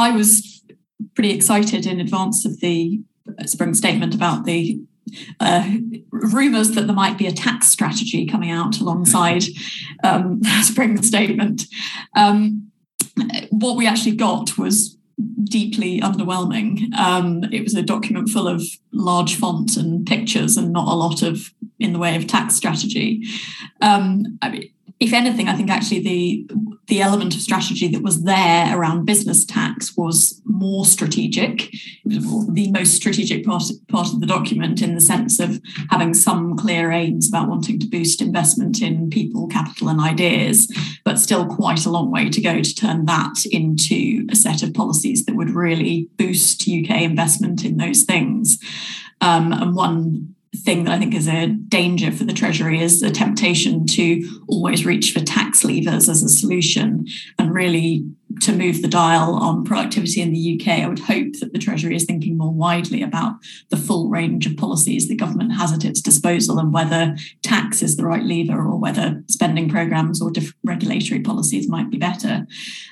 I was pretty excited in advance of the spring statement about the uh, rumours that there might be a tax strategy coming out alongside um, the spring statement. Um, what we actually got was deeply underwhelming. Um, it was a document full of large font and pictures and not a lot of in the way of tax strategy. Um, I mean, if anything, I think actually the the element of strategy that was there around business tax was more strategic. The most strategic part, part of the document in the sense of having some clear aims about wanting to boost investment in people, capital, and ideas, but still quite a long way to go to turn that into a set of policies that would really boost UK investment in those things. Um, and one thing that I think is a danger for the Treasury is the temptation to always reach for tax levers as a solution and really to move the dial on productivity in the UK. I would hope that the Treasury is thinking more widely about the full range of policies the government has at its disposal and whether tax is the right lever or whether spending programs or different regulatory policies might be better.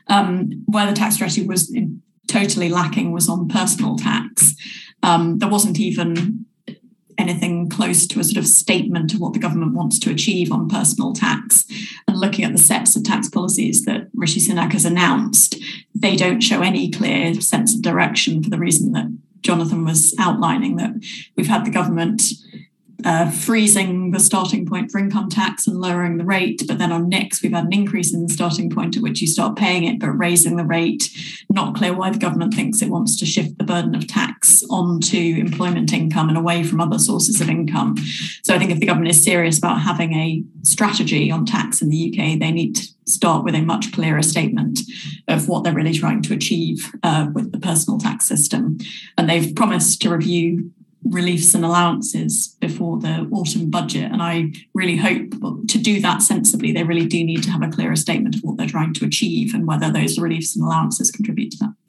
Um, where the tax strategy was totally lacking was on personal tax. Um, there wasn't even anything close to a sort of statement of what the government wants to achieve on personal tax. And looking at the sets of tax policies that Rishi Sunak has announced, they don't show any clear sense of direction for the reason that Jonathan was outlining that we've had the government uh, freezing the starting point for income tax and lowering the rate. But then on NICs, we've had an increase in the starting point at which you start paying it, but raising the rate. Not clear why the government thinks it wants to shift the burden of tax onto employment income and away from other sources of income. So I think if the government is serious about having a strategy on tax in the UK, they need to start with a much clearer statement of what they're really trying to achieve uh, with the personal tax system. And they've promised to review reliefs and allowances before the autumn budget. And I really hope to do that sensibly, they really do need to have a clearer statement of what they're trying to achieve and whether those reliefs and allowances contribute to that.